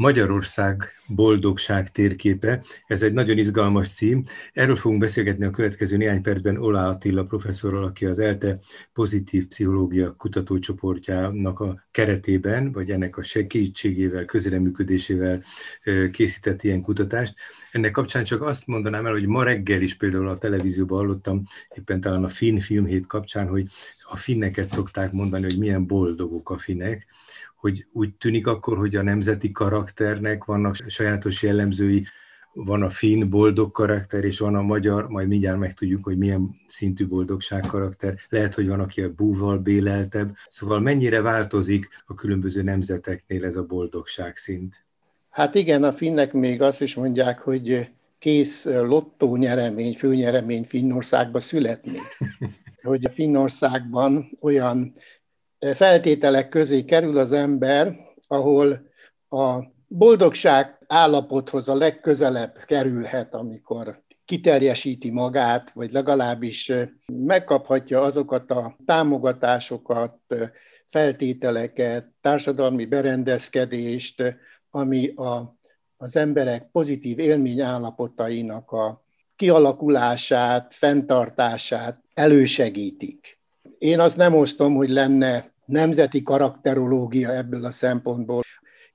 Magyarország boldogság térképe. Ez egy nagyon izgalmas cím. Erről fogunk beszélgetni a következő néhány percben Olá Attila professzorral, aki az ELTE pozitív pszichológia kutatócsoportjának a keretében, vagy ennek a segítségével, közreműködésével készített ilyen kutatást. Ennek kapcsán csak azt mondanám el, hogy ma reggel is például a televízióban hallottam, éppen talán a Finn filmhét kapcsán, hogy a finneket szokták mondani, hogy milyen boldogok a finnek, hogy úgy tűnik akkor, hogy a nemzeti karakternek vannak sajátos jellemzői, van a finn boldog karakter, és van a magyar, majd mindjárt megtudjuk, hogy milyen szintű boldogság karakter. Lehet, hogy van, aki a búval béleltebb. Szóval mennyire változik a különböző nemzeteknél ez a boldogság szint? Hát igen, a finnek még azt is mondják, hogy kész lottó nyeremény, főnyeremény Finnországba születni. Hogy a Finnországban olyan feltételek közé kerül az ember, ahol a boldogság állapothoz a legközelebb kerülhet, amikor kiteljesíti magát, vagy legalábbis megkaphatja azokat a támogatásokat, feltételeket, társadalmi berendezkedést, ami a, az emberek pozitív élményállapotainak a kialakulását, fenntartását elősegítik. Én azt nem osztom, hogy lenne nemzeti karakterológia ebből a szempontból.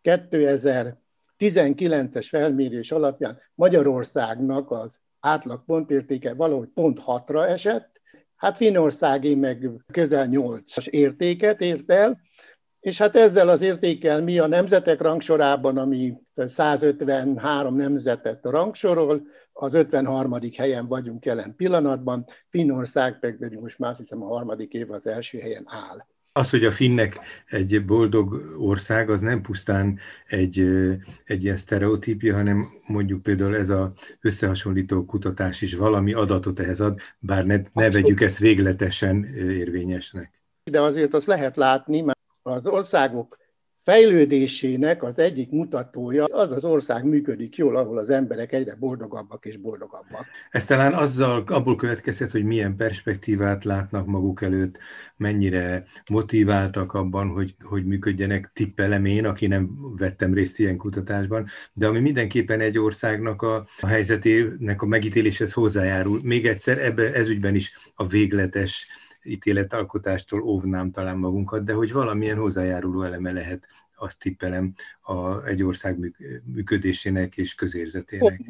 2019-es felmérés alapján Magyarországnak az átlag pontértéke valahogy pont 6-ra esett, hát Finországé meg közel 8-as értéket ért el, és hát ezzel az értékkel mi a nemzetek rangsorában, ami 153 nemzetet rangsorol, az 53. helyen vagyunk jelen pillanatban, Finnország pedig most már azt hiszem a harmadik év az első helyen áll. Az, hogy a finnek egy boldog ország, az nem pusztán egy, egy ilyen sztereotípia, hanem mondjuk például ez a összehasonlító kutatás is valami adatot ehhez ad, bár ne, ne vegyük ezt végletesen érvényesnek. De azért azt lehet látni, mert az országok fejlődésének az egyik mutatója az az ország működik jól, ahol az emberek egyre boldogabbak és boldogabbak. Ez talán azzal abból következhet, hogy milyen perspektívát látnak maguk előtt, mennyire motiváltak abban, hogy, hogy működjenek, tippelem én, aki nem vettem részt ilyen kutatásban, de ami mindenképpen egy országnak a, a helyzetének a megítéléshez hozzájárul. Még egyszer, ebbe ezügyben is a végletes ítéletalkotástól óvnám talán magunkat, de hogy valamilyen hozzájáruló eleme lehet, azt tippelem, a, egy ország működésének és közérzetének.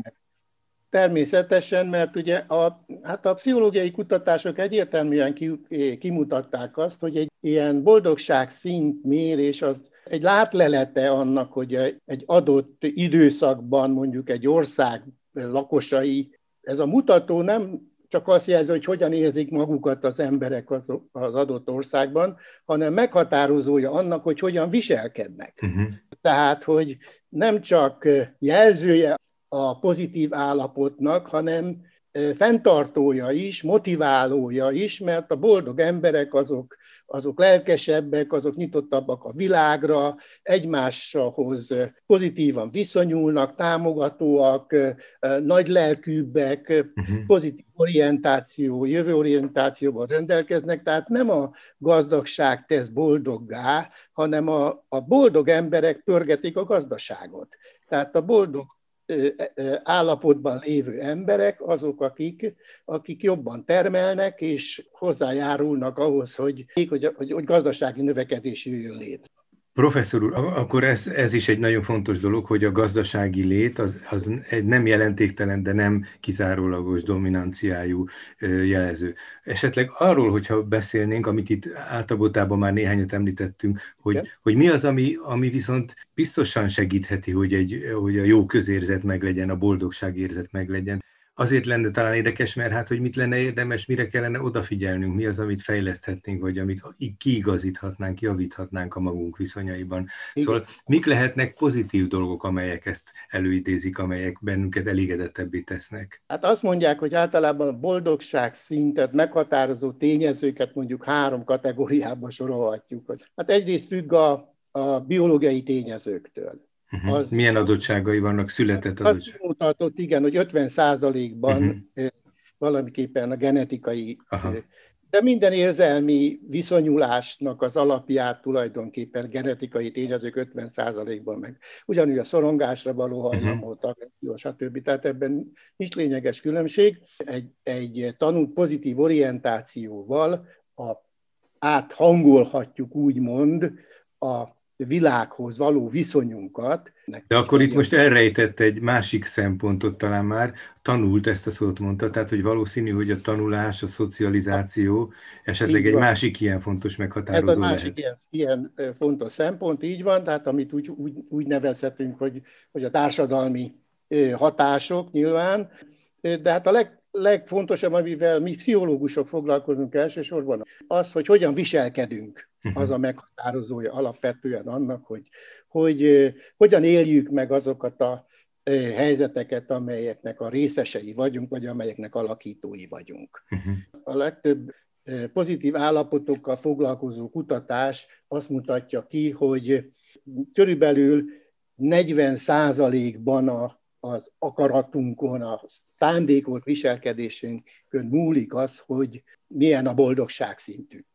Természetesen, mert ugye a, hát a pszichológiai kutatások egyértelműen ki, kimutatták azt, hogy egy ilyen boldogság szint mérés az egy látlelete annak, hogy egy adott időszakban mondjuk egy ország lakosai, ez a mutató nem csak azt jelzi, hogy hogyan érzik magukat az emberek az, az adott országban, hanem meghatározója annak, hogy hogyan viselkednek. Uh-huh. Tehát, hogy nem csak jelzője a pozitív állapotnak, hanem fenntartója is, motiválója is, mert a boldog emberek azok azok lelkesebbek, azok nyitottabbak a világra, egymáshoz pozitívan viszonyulnak, támogatóak, nagy lelkűbbek, uh-huh. pozitív orientáció, jövőorientációban rendelkeznek, tehát nem a gazdagság tesz boldoggá, hanem a, a boldog emberek pörgetik a gazdaságot. Tehát a boldog állapotban lévő emberek azok, akik, akik jobban termelnek, és hozzájárulnak ahhoz, hogy, hogy, hogy, hogy gazdasági növekedés jöjjön létre. Professzor úr, akkor ez, ez is egy nagyon fontos dolog, hogy a gazdasági lét az, az egy nem jelentéktelen, de nem kizárólagos dominanciájú jelező. Esetleg arról, hogyha beszélnénk, amit itt általában már néhányat említettünk, hogy, hogy mi az, ami, ami viszont biztosan segítheti, hogy, egy, hogy a jó közérzet meglegyen, a boldogságérzet meglegyen azért lenne talán érdekes, mert hát, hogy mit lenne érdemes, mire kellene odafigyelnünk, mi az, amit fejleszthetnénk, vagy amit kiigazíthatnánk, javíthatnánk a magunk viszonyaiban. Szóval mik lehetnek pozitív dolgok, amelyek ezt előidézik, amelyek bennünket elégedettebbé tesznek? Hát azt mondják, hogy általában a boldogság szintet meghatározó tényezőket mondjuk három kategóriába sorolhatjuk. Hát egyrészt függ a, a biológiai tényezőktől. Uh-huh. Az, Milyen adottságai vannak, született adottság? Azt mutatott, igen, hogy 50 ban uh-huh. valamiképpen a genetikai Aha. de minden érzelmi viszonyulásnak az alapját tulajdonképpen genetikai tényezők 50%-ban meg. Ugyanúgy a szorongásra való hajlamot, mhm. agresszió, stb. Tehát ebben nincs lényeges különbség. Egy, egy tanult pozitív orientációval a, áthangolhatjuk úgymond a világhoz való viszonyunkat. De akkor itt most elrejtett egy másik szempontot talán már, tanult ezt a szót mondta, tehát hogy valószínű, hogy a tanulás, a szocializáció esetleg egy másik ilyen fontos meghatározó Ez a másik ilyen, ilyen, fontos szempont, így van, tehát amit úgy, úgy, úgy nevezhetünk, hogy, hogy a társadalmi hatások nyilván, de hát a leg, legfontosabb, amivel mi pszichológusok foglalkozunk elsősorban, az, hogy hogyan viselkedünk Uh-huh. az a meghatározója alapvetően annak, hogy, hogy hogyan éljük meg azokat a helyzeteket, amelyeknek a részesei vagyunk, vagy amelyeknek alakítói vagyunk. Uh-huh. A legtöbb pozitív állapotokkal foglalkozó kutatás azt mutatja ki, hogy körülbelül 40 százalékban a, az akaratunkon, a szándékolt viselkedésünkön múlik az, hogy milyen a boldogság szintünk.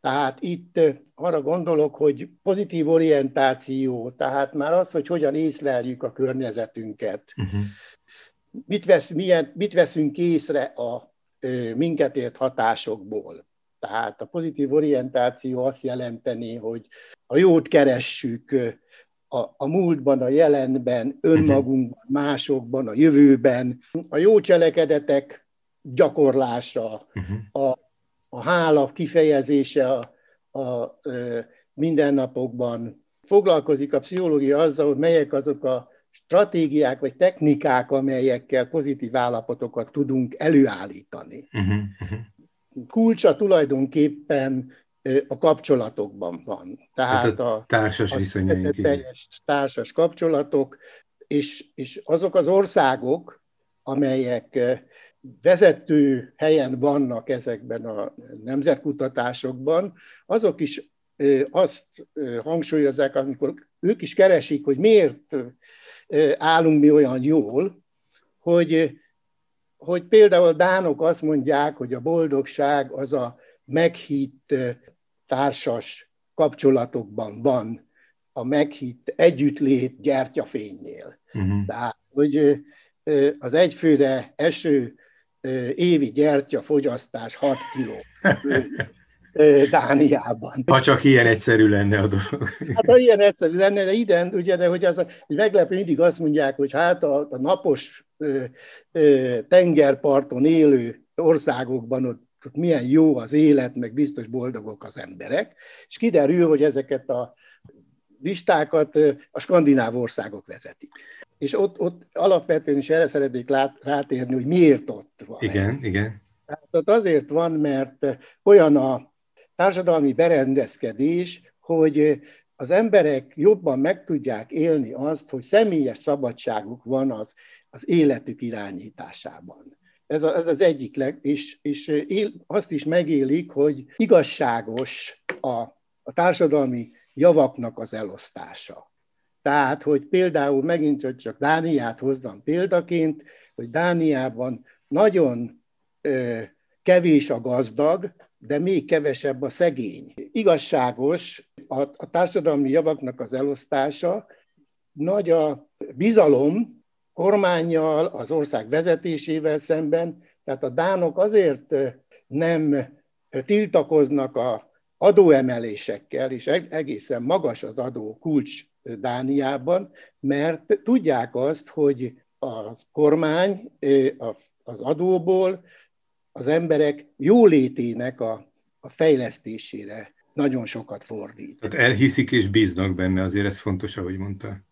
Tehát itt arra gondolok, hogy pozitív orientáció, tehát már az, hogy hogyan észleljük a környezetünket, uh-huh. mit, vesz, milyen, mit veszünk észre a minket ért hatásokból. Tehát a pozitív orientáció azt jelenteni, hogy a jót keressük a, a múltban, a jelenben, önmagunkban, másokban, a jövőben, a jó cselekedetek gyakorlása, uh-huh. a a hála kifejezése a, a mindennapokban. Foglalkozik a pszichológia azzal, hogy melyek azok a stratégiák vagy technikák, amelyekkel pozitív állapotokat tudunk előállítani. Uh-huh. Kulcsa tulajdonképpen a kapcsolatokban van. Tehát a, a társas a viszonyaink. Teljes társas kapcsolatok, és, és azok az országok, amelyek vezető helyen vannak ezekben a nemzetkutatásokban, azok is azt hangsúlyozzák, amikor ők is keresik, hogy miért állunk mi olyan jól, hogy, hogy például dánok azt mondják, hogy a boldogság az a meghitt társas kapcsolatokban van, a meghitt együttlét gyertyafénynél. Uh-huh. Tehát, hogy az egyfőre eső évi gyertya fogyasztás 6 kiló Dániában. Ha csak ilyen egyszerű lenne a dolog. Hát ha ilyen egyszerű lenne, de ide, ugye, de hogy az, hogy meglepő, mindig azt mondják, hogy hát a, a napos ö, ö, tengerparton élő országokban ott, ott milyen jó az élet, meg biztos boldogok az emberek, és kiderül, hogy ezeket a listákat a skandináv országok vezetik és ott, ott alapvetően is erre szeretnék lát, rátérni, hogy miért ott van Igen, ez. igen. Hát ott azért van, mert olyan a társadalmi berendezkedés, hogy az emberek jobban meg tudják élni azt, hogy személyes szabadságuk van az, az életük irányításában. Ez, a, ez az egyik leg, és, és él, azt is megélik, hogy igazságos a, a társadalmi javaknak az elosztása. Tehát, hogy például megint hogy csak Dániát hozzam példaként, hogy Dániában nagyon ö, kevés a gazdag, de még kevesebb a szegény. Igazságos a, a társadalmi javaknak az elosztása, nagy a bizalom kormányjal, az ország vezetésével szemben, tehát a dánok azért nem tiltakoznak a adóemelésekkel, és egészen magas az adó kulcs Dániában, mert tudják azt, hogy a kormány az adóból az emberek jólétének a, a fejlesztésére nagyon sokat fordít. Tehát elhiszik és bíznak benne, azért ez fontos, ahogy mondta.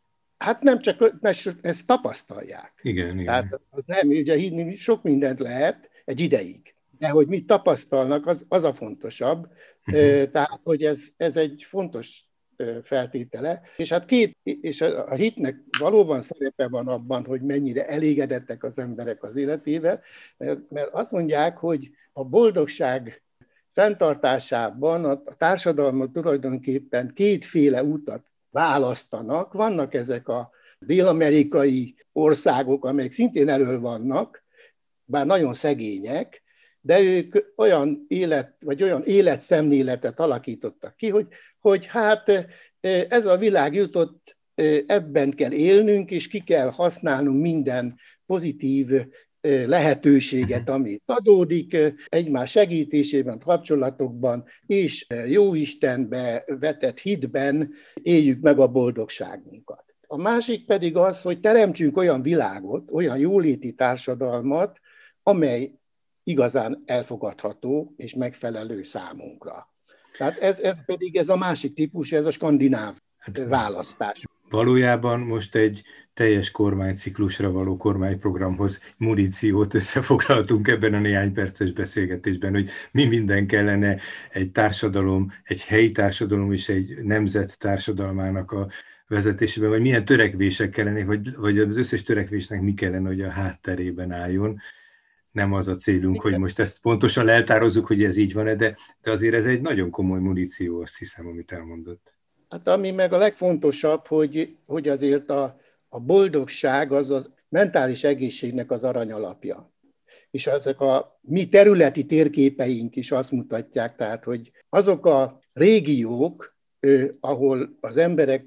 Hát nem csak, mert ezt tapasztalják. Igen, igen. Tehát az nem, ugye hinni sok mindent lehet egy ideig. De hogy mit tapasztalnak, az, az a fontosabb. Uh-huh. Tehát, hogy ez, ez egy fontos feltétele. És hát két, és a hitnek valóban szerepe van abban, hogy mennyire elégedettek az emberek az életével, mert, mert azt mondják, hogy a boldogság fenntartásában a, a társadalmat tulajdonképpen kétféle utat választanak. Vannak ezek a dél-amerikai országok, amelyek szintén elől vannak, bár nagyon szegények, de ők olyan élet, vagy olyan életszemléletet alakítottak ki, hogy, hogy hát ez a világ jutott, ebben kell élnünk, és ki kell használnunk minden pozitív lehetőséget, ami adódik egymás segítésében, kapcsolatokban, és Jóistenbe vetett hitben éljük meg a boldogságunkat. A másik pedig az, hogy teremtsünk olyan világot, olyan jóléti társadalmat, amely igazán elfogadható és megfelelő számunkra. Tehát ez, ez pedig ez a másik típus, ez a skandináv hát, választás. Valójában most egy teljes kormányciklusra való kormányprogramhoz muníciót összefoglaltunk ebben a néhány perces beszélgetésben, hogy mi minden kellene egy társadalom, egy helyi társadalom és egy nemzet társadalmának a vezetésében, vagy milyen törekvések kellene, vagy, vagy az összes törekvésnek mi kellene, hogy a hátterében álljon. Nem az a célunk, hogy most ezt pontosan eltározzuk, hogy ez így van-e, de, de azért ez egy nagyon komoly muníció, azt hiszem, amit elmondott. Hát ami meg a legfontosabb, hogy, hogy azért a, a boldogság az az mentális egészségnek az aranyalapja. És ezek a mi területi térképeink is azt mutatják, tehát, hogy azok a régiók, ahol az emberek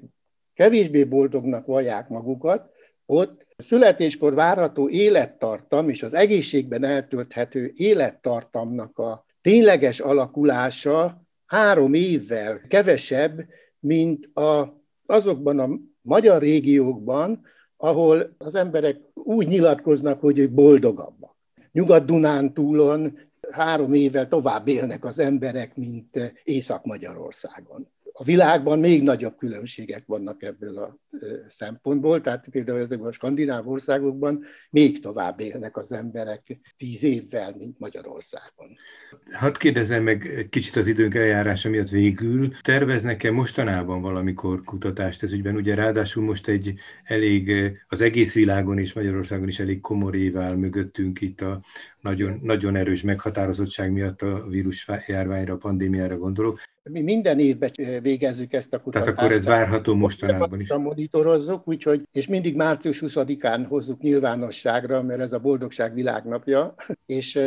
kevésbé boldognak vallják magukat, ott a születéskor várható élettartam és az egészségben eltölthető élettartamnak a tényleges alakulása három évvel kevesebb, mint a, azokban a magyar régiókban, ahol az emberek úgy nyilatkoznak, hogy ők boldogabbak. Nyugat-Dunántúlon három évvel tovább élnek az emberek, mint Észak-Magyarországon a világban még nagyobb különbségek vannak ebből a szempontból, tehát például ezekben a skandináv országokban még tovább élnek az emberek tíz évvel, mint Magyarországon. Hadd kérdezem meg kicsit az időnk eljárása miatt végül. Terveznek-e mostanában valamikor kutatást ez ügyben? Ugye ráadásul most egy elég, az egész világon és Magyarországon is elég komor évvel mögöttünk itt a nagyon, nagyon erős meghatározottság miatt a vírus járványra, a pandémiára gondolok. Mi minden évben végezzük ezt a kutatást. Tehát akkor ez várható mostanában is. Monitorozzuk, úgyhogy, és mindig március 20-án hozzuk nyilvánosságra, mert ez a Boldogság világnapja, és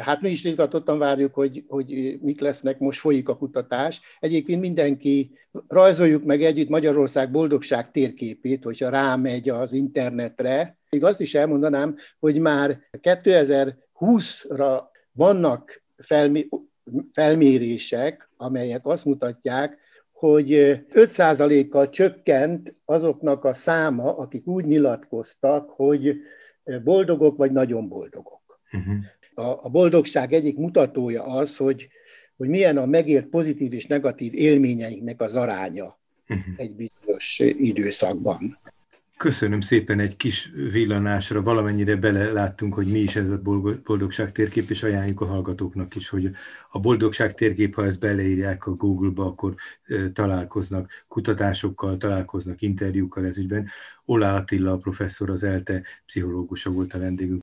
hát mi is izgatottan várjuk, hogy, hogy mik lesznek, most folyik a kutatás. Egyébként mindenki, rajzoljuk meg együtt Magyarország boldogság térképét, hogyha rámegy az internetre. Még azt is elmondanám, hogy már 2020-ra vannak felmi felmérések, amelyek azt mutatják, hogy 5%-kal csökkent azoknak a száma, akik úgy nyilatkoztak, hogy boldogok vagy nagyon boldogok. Uh-huh. A, a boldogság egyik mutatója az, hogy, hogy milyen a megért pozitív és negatív élményeinknek az aránya uh-huh. egy bizonyos időszakban. Köszönöm szépen egy kis villanásra, valamennyire beleláttunk, hogy mi is ez a boldogság térkép, és ajánljuk a hallgatóknak is, hogy a boldogság térkép, ha ezt beleírják a Google-ba, akkor találkoznak kutatásokkal, találkoznak interjúkkal ez ügyben. Olá Attila, a professzor, az ELTE pszichológusa volt a vendégünk.